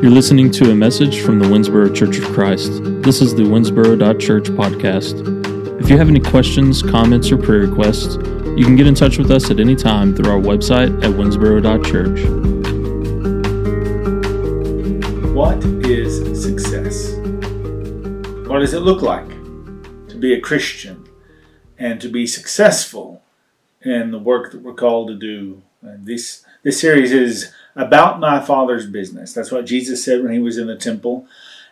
You're listening to a message from the Winnsboro Church of Christ. This is the Winnsboro.church podcast. If you have any questions, comments, or prayer requests, you can get in touch with us at any time through our website at winnsboro.church. What is success? What does it look like to be a Christian and to be successful in the work that we're called to do? And this this series is about my Father's business. That's what Jesus said when he was in the temple.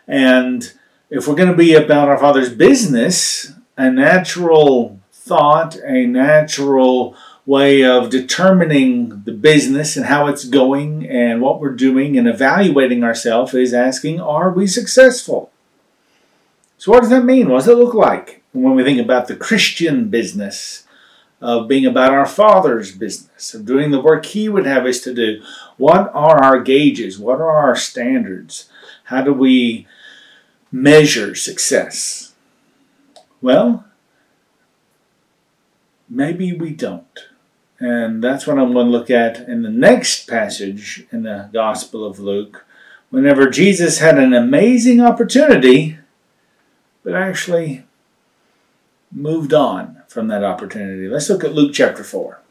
And if we're going to be about our Father's business, a natural thought, a natural way of determining the business and how it's going and what we're doing and evaluating ourselves is asking, are we successful? So, what does that mean? What does it look like when we think about the Christian business? Of being about our Father's business, of doing the work He would have us to do. What are our gauges? What are our standards? How do we measure success? Well, maybe we don't. And that's what I'm going to look at in the next passage in the Gospel of Luke. Whenever Jesus had an amazing opportunity, but actually moved on from that opportunity. Let's look at Luke chapter 4.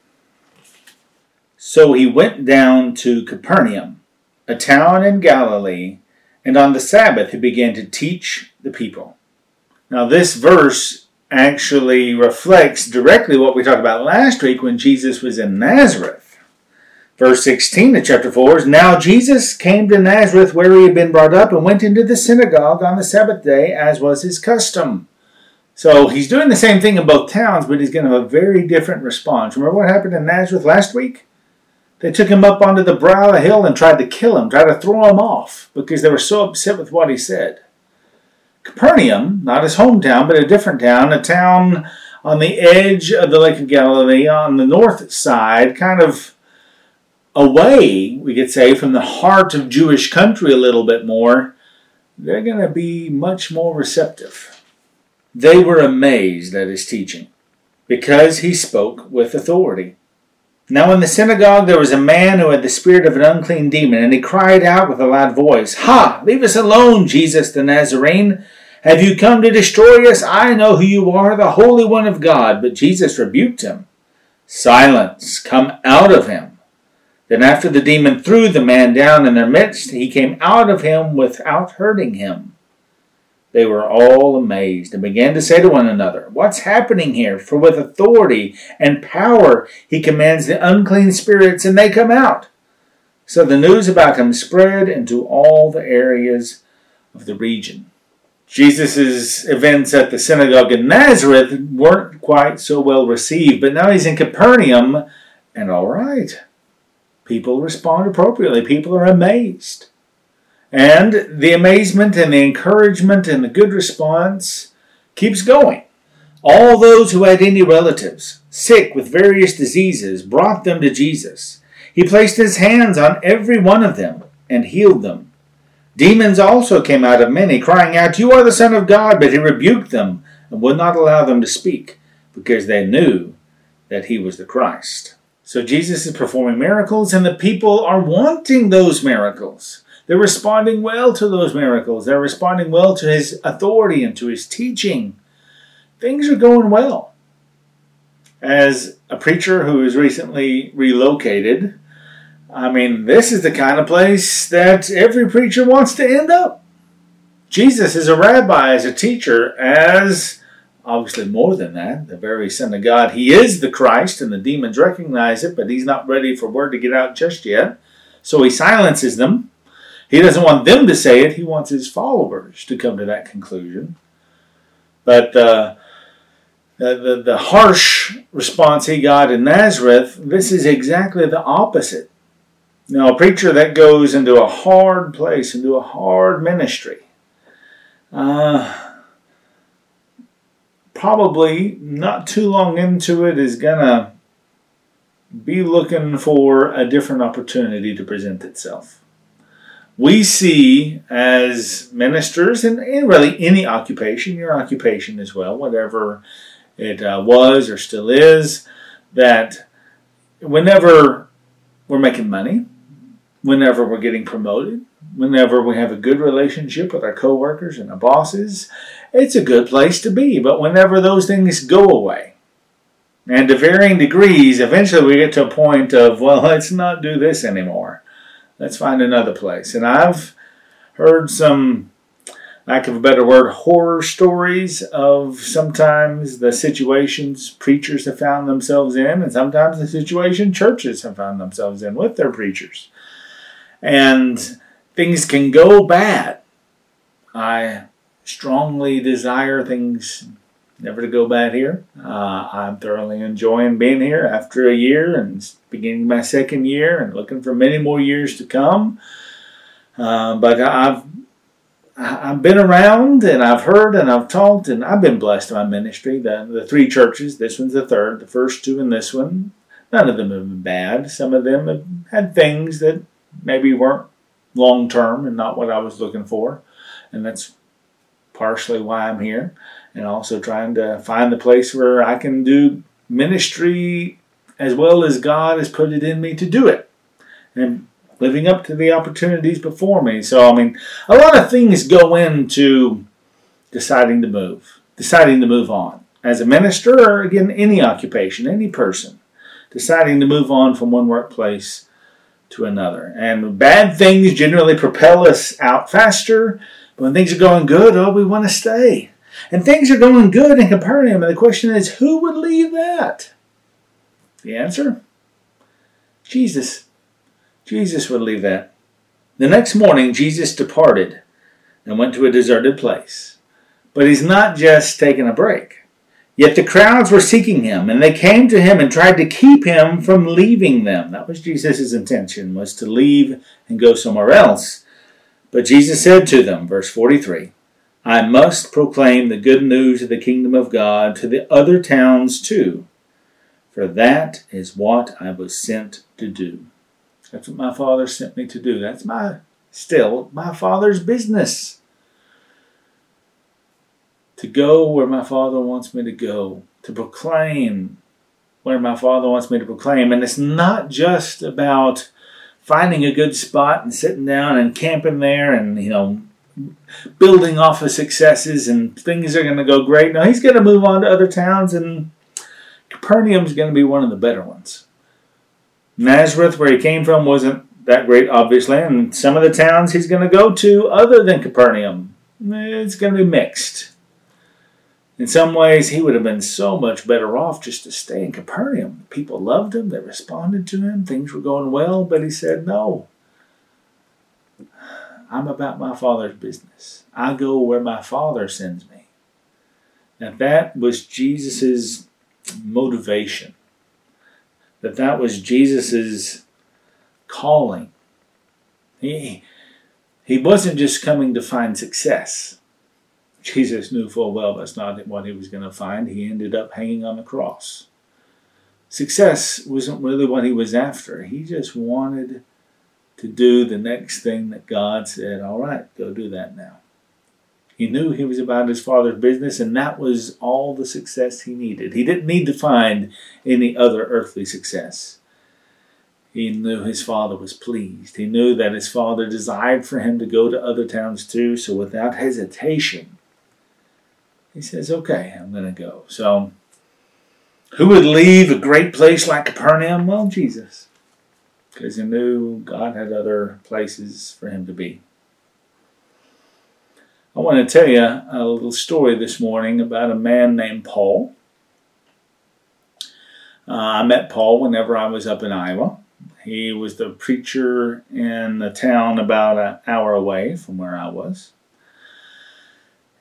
So he went down to Capernaum, a town in Galilee, and on the Sabbath he began to teach the people. Now, this verse actually reflects directly what we talked about last week when Jesus was in Nazareth. Verse 16 of chapter 4 is Now Jesus came to Nazareth where he had been brought up and went into the synagogue on the Sabbath day as was his custom. So he's doing the same thing in both towns, but he's going to have a very different response. Remember what happened in Nazareth last week? They took him up onto the brow of the hill and tried to kill him, tried to throw him off because they were so upset with what he said. Capernaum, not his hometown, but a different town, a town on the edge of the Lake of Galilee on the north side, kind of away, we could say, from the heart of Jewish country a little bit more, they're going to be much more receptive. They were amazed at his teaching, because he spoke with authority. Now in the synagogue there was a man who had the spirit of an unclean demon, and he cried out with a loud voice, Ha! Leave us alone, Jesus the Nazarene! Have you come to destroy us? I know who you are, the Holy One of God. But Jesus rebuked him. Silence! Come out of him! Then after the demon threw the man down in their midst, he came out of him without hurting him. They were all amazed and began to say to one another, What's happening here? For with authority and power he commands the unclean spirits, and they come out. So the news about him spread into all the areas of the region. Jesus' events at the synagogue in Nazareth weren't quite so well received, but now he's in Capernaum, and all right. People respond appropriately. People are amazed. And the amazement and the encouragement and the good response keeps going. All those who had any relatives sick with various diseases brought them to Jesus. He placed his hands on every one of them and healed them. Demons also came out of many, crying out, You are the Son of God, but he rebuked them and would not allow them to speak, because they knew that he was the Christ. So Jesus is performing miracles, and the people are wanting those miracles. They're responding well to those miracles. They're responding well to his authority and to his teaching. Things are going well. As a preacher who has recently relocated, I mean, this is the kind of place that every preacher wants to end up. Jesus is a rabbi, as a teacher, as obviously more than that, the very Son of God. He is the Christ, and the demons recognize it, but he's not ready for word to get out just yet. So he silences them. He doesn't want them to say it, he wants his followers to come to that conclusion. But uh, the, the, the harsh response he got in Nazareth, this is exactly the opposite. Now, a preacher that goes into a hard place, into a hard ministry, uh, probably not too long into it is going to be looking for a different opportunity to present itself we see as ministers, and, and really any occupation, your occupation as well, whatever it uh, was or still is, that whenever we're making money, whenever we're getting promoted, whenever we have a good relationship with our coworkers and our bosses, it's a good place to be. But whenever those things go away, and to varying degrees, eventually we get to a point of, well, let's not do this anymore. Let's find another place. And I've heard some, lack of a better word, horror stories of sometimes the situations preachers have found themselves in, and sometimes the situation churches have found themselves in with their preachers. And things can go bad. I strongly desire things never to go bad here. Uh, I'm thoroughly enjoying being here after a year and beginning my second year and looking for many more years to come. Uh, but I've I've been around and I've heard and I've talked and I've been blessed by my ministry. The the three churches, this one's the third, the first two and this one, none of them have been bad. Some of them have had things that maybe weren't long term and not what I was looking for, and that's partially why I'm here and also trying to find the place where I can do ministry as well as God has put it in me to do it. And living up to the opportunities before me. So, I mean, a lot of things go into deciding to move, deciding to move on. As a minister, or again, any occupation, any person, deciding to move on from one workplace to another. And bad things generally propel us out faster. But when things are going good, oh, we want to stay. And things are going good in Capernaum, and the question is, who would leave that? The answer? Jesus. Jesus would leave that. The next morning, Jesus departed and went to a deserted place. But he's not just taking a break. Yet the crowds were seeking him, and they came to him and tried to keep him from leaving them. That was Jesus' intention, was to leave and go somewhere else. But Jesus said to them, verse 43, I must proclaim the good news of the kingdom of God to the other towns too, for that is what I was sent to do. That's what my father sent me to do. That's my still my father's business. To go where my father wants me to go, to proclaim where my father wants me to proclaim. And it's not just about finding a good spot and sitting down and camping there and, you know, building off of successes and things are going to go great. Now he's going to move on to other towns, and Capernaum's going to be one of the better ones. Nazareth, where he came from, wasn't that great, obviously, and some of the towns he's going to go to, other than Capernaum, eh, it's going to be mixed. In some ways, he would have been so much better off just to stay in Capernaum. People loved him, they responded to him, things were going well, but he said, No, I'm about my Father's business. I go where my Father sends me. Now that was Jesus's motivation. That that was Jesus's calling. He he wasn't just coming to find success. Jesus knew full well that's not what he was going to find. He ended up hanging on the cross. Success wasn't really what he was after. He just wanted to do the next thing that God said, all right, go do that now. He knew he was about his father's business, and that was all the success he needed. He didn't need to find any other earthly success. He knew his father was pleased. He knew that his father desired for him to go to other towns too, so without hesitation, he says, Okay, I'm going to go. So, who would leave a great place like Capernaum? Well, Jesus because he knew God had other places for him to be. I want to tell you a little story this morning about a man named Paul. Uh, I met Paul whenever I was up in Iowa. He was the preacher in the town about an hour away from where I was.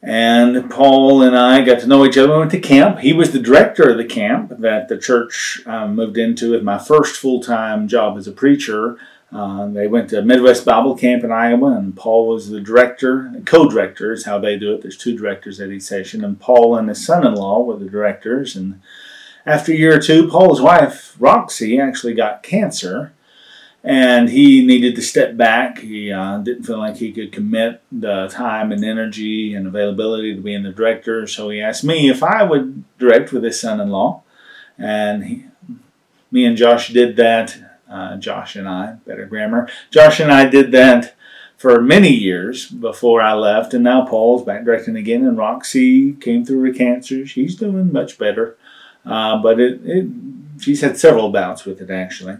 And Paul and I got to know each other. We went to camp. He was the director of the camp that the church um, moved into with my first full time job as a preacher. Uh, they went to Midwest Bible Camp in Iowa, and Paul was the director, co director is how they do it. There's two directors at each session, and Paul and his son in law were the directors. And after a year or two, Paul's wife, Roxy, actually got cancer and he needed to step back. He uh, didn't feel like he could commit the time and energy and availability to being the director, so he asked me if I would direct with his son-in-law, and he, me and Josh did that uh, Josh and I, better grammar. Josh and I did that for many years before I left, and now Paul's back directing again, and Roxy came through her cancer. She's doing much better, uh, but it, it, she's had several bouts with it actually.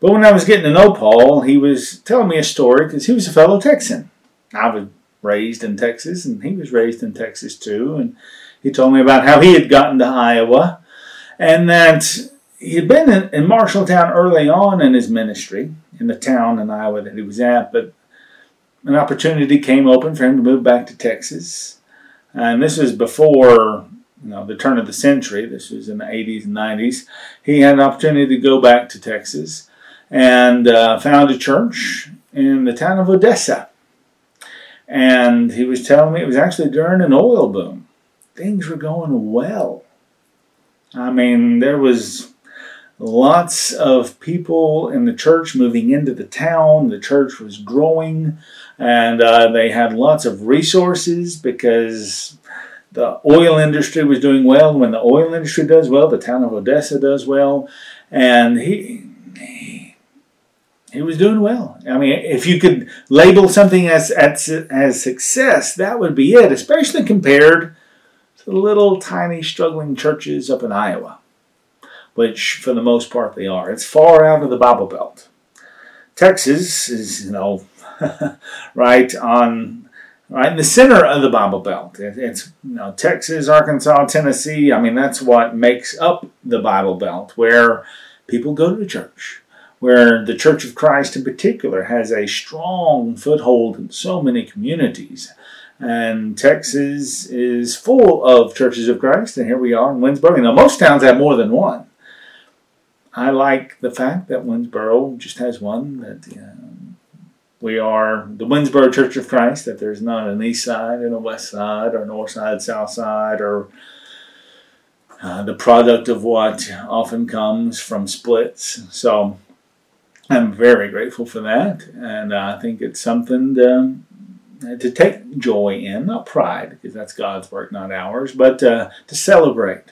But when I was getting to know Paul, he was telling me a story because he was a fellow Texan. I was raised in Texas, and he was raised in Texas too, and he told me about how he had gotten to Iowa, and that he had been in, in Marshalltown early on in his ministry in the town in Iowa that he was at, but an opportunity came open for him to move back to Texas. And this was before you know the turn of the century. This was in the 80s and 90s. He had an opportunity to go back to Texas and uh, found a church in the town of Odessa. And he was telling me it was actually during an oil boom. Things were going well. I mean, there was lots of people in the church moving into the town. The church was growing, and uh, they had lots of resources because the oil industry was doing well. When the oil industry does well, the town of Odessa does well, and he. he he was doing well. I mean, if you could label something as, as as success, that would be it. Especially compared to the little tiny struggling churches up in Iowa which for the most part they are. It's far out of the Bible Belt. Texas is, you know, right on, right in the center of the Bible Belt. It, it's, you know, Texas, Arkansas, Tennessee. I mean, that's what makes up the Bible Belt, where people go to church, where the Church of Christ in particular has a strong foothold in so many communities. And Texas is full of churches of Christ, and here we are in Winnsboro. You know, most towns have more than one. I like the fact that Winnsboro just has one. That know, we are the Winnsboro Church of Christ. That there's not an east side and a west side, or north side, south side, or uh, the product of what often comes from splits. So I'm very grateful for that, and I think it's something to, to take joy in, not pride, because that's God's work, not ours, but uh, to celebrate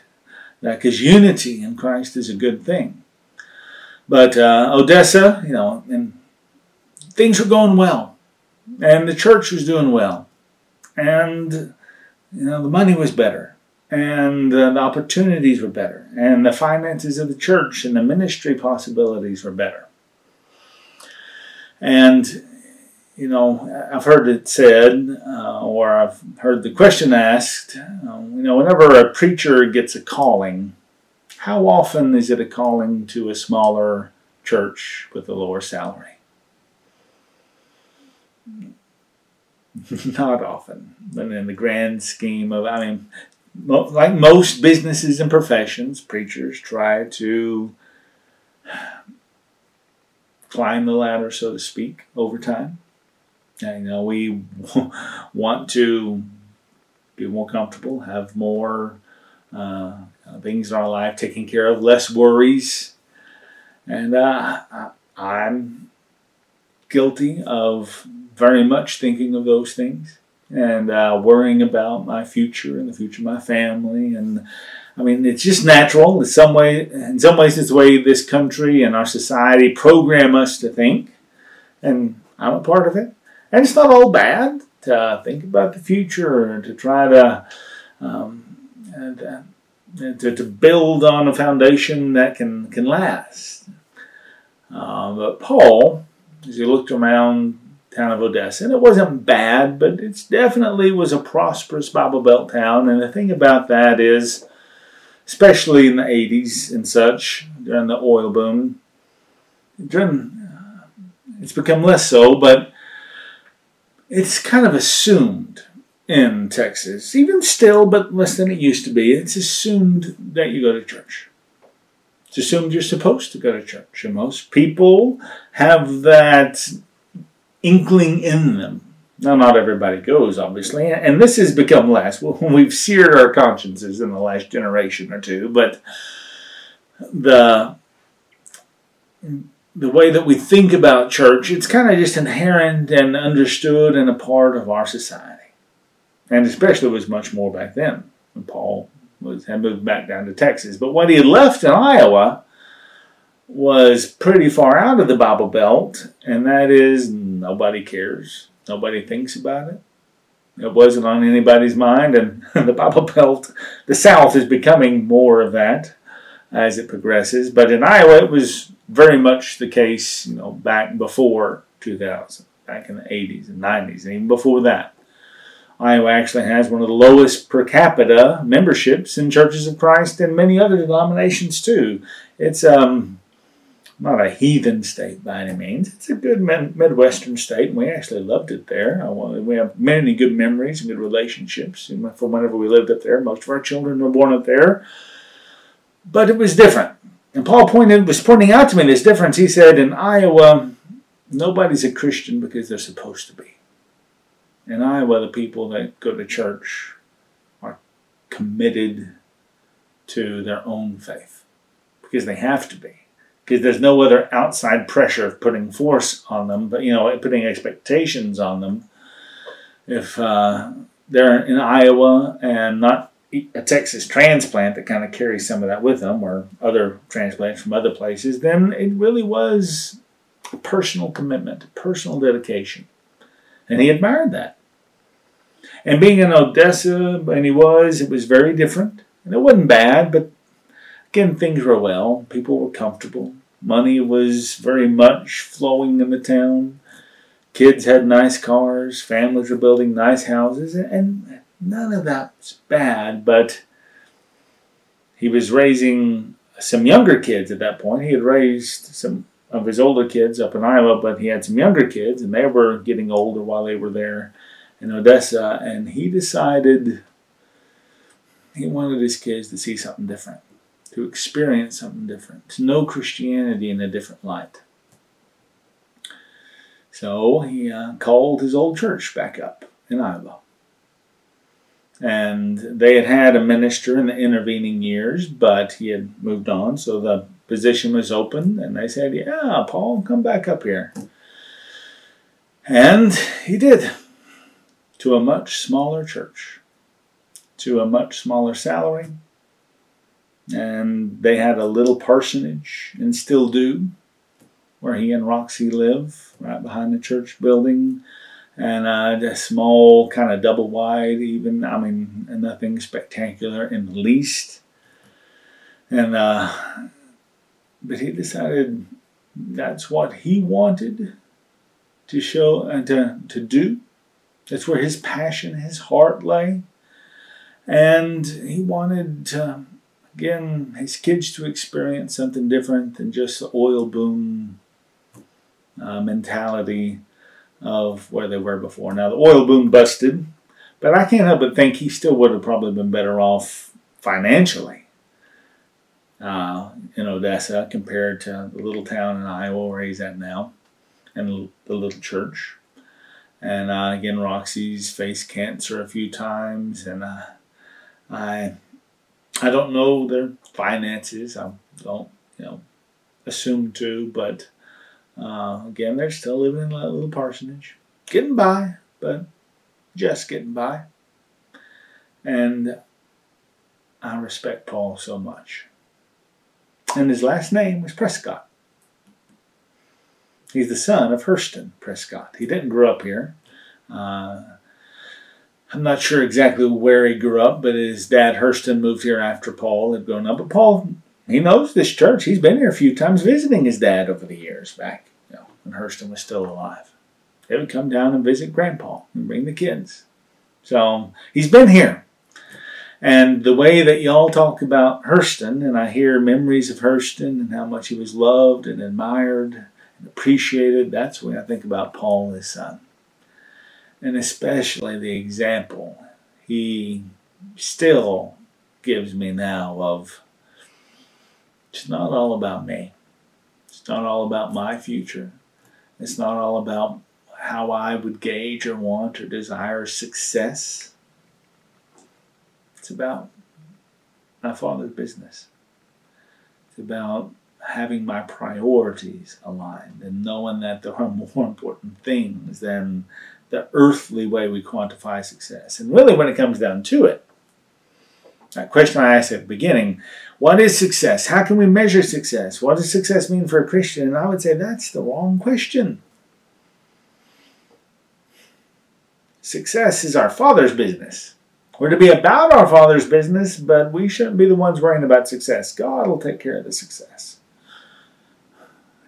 that, because unity in Christ is a good thing. But uh, Odessa, you know, and things were going well, and the church was doing well, and you know the money was better, and uh, the opportunities were better, and the finances of the church and the ministry possibilities were better. And you know, I've heard it said, uh, or I've heard the question asked, uh, you know, whenever a preacher gets a calling, how often is it a calling to a smaller church with a lower salary? Not often. But in the grand scheme of, I mean, like most businesses and professions, preachers try to climb the ladder, so to speak, over time. And, you know, we want to be more comfortable, have more uh, things in our life taken care of, less worries. And uh, I'm guilty of very much thinking of those things and uh, worrying about my future and the future of my family. And I mean, it's just natural. In some way, in some ways, it's the way this country and our society program us to think, and I'm a part of it. And it's not all bad to think about the future and to try to um, and, uh, to, to build on a foundation that can, can last. Uh, but Paul, as he looked around town of Odessa, and it wasn't bad, but it definitely was a prosperous Bible Belt town. And the thing about that is, especially in the 80s and such, during the oil boom, during, uh, it's become less so, but it's kind of assumed in Texas, even still, but less than it used to be. It's assumed that you go to church. It's assumed you're supposed to go to church. And most people have that inkling in them. Now, not everybody goes, obviously, and this has become less. We've seared our consciences in the last generation or two, but the the way that we think about church, it's kind of just inherent and understood and a part of our society and especially was much more back then when Paul was had moved back down to Texas. But when he had left in Iowa, was pretty far out of the Bible Belt, and that is nobody cares. Nobody thinks about it. It wasn't on anybody's mind, and the Bible Belt, the South, is becoming more of that as it progresses. But in Iowa, it was very much the case, you know, back before 2000, back in the 80s and 90s, and even before that. Iowa actually has one of the lowest per capita memberships in churches of Christ and many other denominations too. It's um, not a heathen state by any means. It's a good Midwestern state, and we actually loved it there. We have many good memories and good relationships from whenever we lived up there. Most of our children were born up there. But it was different. And Paul pointed, was pointing out to me this difference. He said, in Iowa, nobody's a Christian because they're supposed to be. In Iowa, the people that go to church are committed to their own faith because they have to be because there's no other outside pressure of putting force on them, but you know, putting expectations on them. If uh, they're in Iowa and not a Texas transplant that kind of carries some of that with them, or other transplants from other places, then it really was a personal commitment, personal dedication, and he admired that. And being in Odessa, and he was, it was very different, and it wasn't bad, but again, things were well. People were comfortable. Money was very much flowing in the town. Kids had nice cars. Families were building nice houses. And none of that's bad, but he was raising some younger kids at that point. He had raised some of his older kids up in Iowa, but he had some younger kids, and they were getting older while they were there in Odessa. And he decided he wanted his kids to see something different to experience something different, to know Christianity in a different light. So he uh, called his old church back up in Iowa. And they had had a minister in the intervening years, but he had moved on, so the position was open, and they said, Yeah, Paul, come back up here. And he did, to a much smaller church, to a much smaller salary, and they had a little parsonage and still do where he and Roxy live right behind the church building. And uh, a small kind of double wide even i mean nothing spectacular in the least. And uh, but he decided that's what he wanted to show and to, to do. That's where his passion his heart lay. And he wanted to again, his kids to experience something different than just the oil boom uh, mentality of where they were before. Now, the oil boom busted, but I can't help but think he still would have probably been better off financially uh, in Odessa compared to the little town in Iowa where he's at now and the little church. And uh, again, Roxy's faced cancer a few times, and uh, I I don't know their finances. I don't, you know, assume to, but uh, again, they're still living in that little parsonage, getting by, but just getting by. And I respect Paul so much. And his last name was Prescott. He's the son of Hurston Prescott. He didn't grow up here. Uh, I'm not sure exactly where he grew up, but his dad Hurston moved here after Paul had grown up. But Paul, he knows this church. He's been here a few times visiting his dad over the years back, you know, when Hurston was still alive. They would come down and visit Grandpa and bring the kids. So he's been here. And the way that y'all talk about Hurston, and I hear memories of Hurston and how much he was loved and admired and appreciated, that's when I think about Paul and his son and especially the example he still gives me now of it's not all about me. It's not all about my future. It's not all about how I would gauge or want or desire success. It's about my father's business. It's about having my priorities aligned and knowing that there are more important things than the earthly way we quantify success. And really, when it comes down to it, That question I asked at the beginning what is success? How can we measure success? What does success mean for a Christian? And I would say that's the wrong question. Success is our Father's business. We're to be about our Father's business, but we shouldn't be the ones worrying about success. God will take care of the success.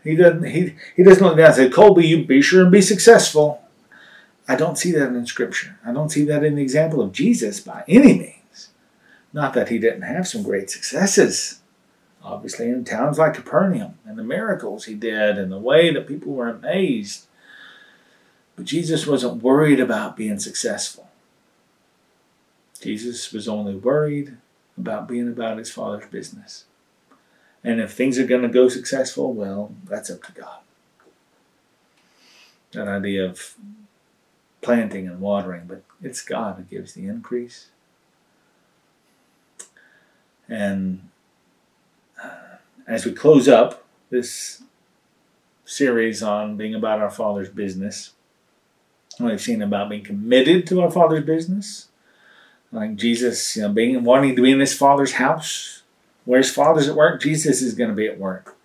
He doesn't. He, he doesn't look down and say, "Colby, you be sure and be successful." I don't see that in Scripture. I don't see that in the example of Jesus by any means. Not that he didn't have some great successes, obviously in towns like Capernaum and the miracles he did and the way that people were amazed. But Jesus wasn't worried about being successful. Jesus was only worried about being about his Father's business. And if things are going to go successful, well, that's up to God. That idea of planting and watering, but it's God who gives the increase. And uh, as we close up this series on being about our Father's business, we've seen about being committed to our Father's business, like Jesus, you know, being wanting to be in his Father's house. Where his Father's at work, Jesus is going to be at work.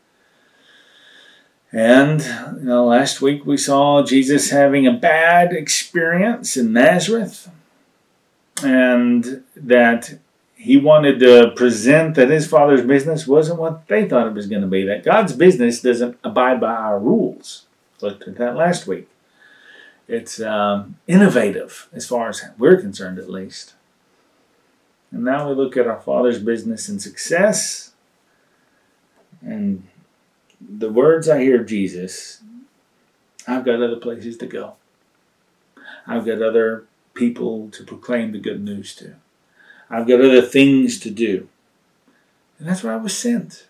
And you know, last week we saw Jesus having a bad experience in Nazareth, and that he wanted to present that his father's business wasn't what they thought it was going to be. That God's business doesn't abide by our rules. Looked at that last week. It's um, innovative as far as we're concerned, at least. And now we look at our Father's business and success. And the words I hear of Jesus, I've got other places to go. I've got other people to proclaim the good news to. I've got other things to do. And that's where I was sent.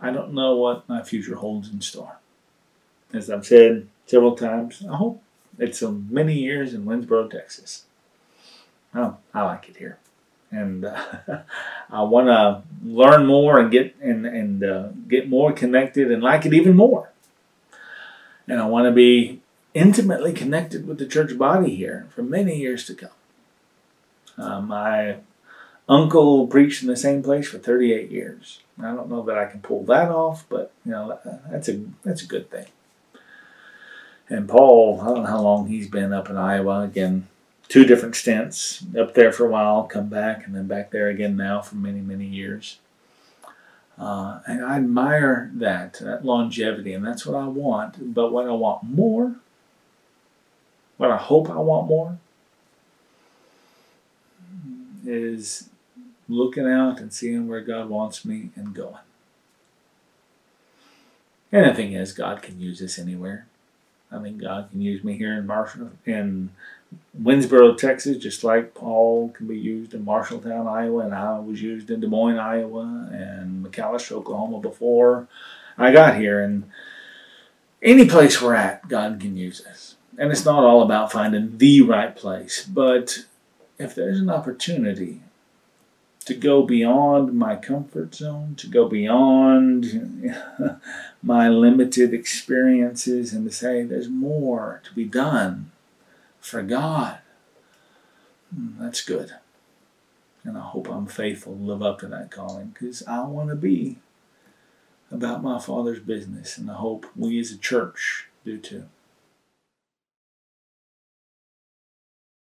I don't know what my future holds in store. As I've said several times, I hope it's many years in Winnsboro, Texas. Oh, I like it here, and uh, I want to learn more and get and and uh, get more connected and like it even more. And I want to be intimately connected with the church body here for many years to come. Uh, my uncle preached in the same place for 38 years. I don't know that I can pull that off, but you know that's a that's a good thing. And Paul, I don't know how long he's been up in Iowa. Again, two different stints up there for a while, come back, and then back there again now for many many years. Uh, and I admire that that longevity, and that's what I want. But what I want more, what I hope I want more, is looking out and seeing where God wants me and going. And the thing is, God can use us anywhere. I mean, God can use me here in Marshall, in Winnsboro, Texas, just like Paul can be used in Marshalltown, Iowa, and I was used in Des Moines, Iowa, and McAlester, Oklahoma before I got here. And any place we're at, God can use us. And it's not all about finding the right place, but if there's an opportunity to go beyond my comfort zone, to go beyond my limited experiences, and to say there's more to be done for God, hmm, that's good. And I hope I'm faithful to live up to that calling because I want to be about my Father's business, and I hope we as a church do too.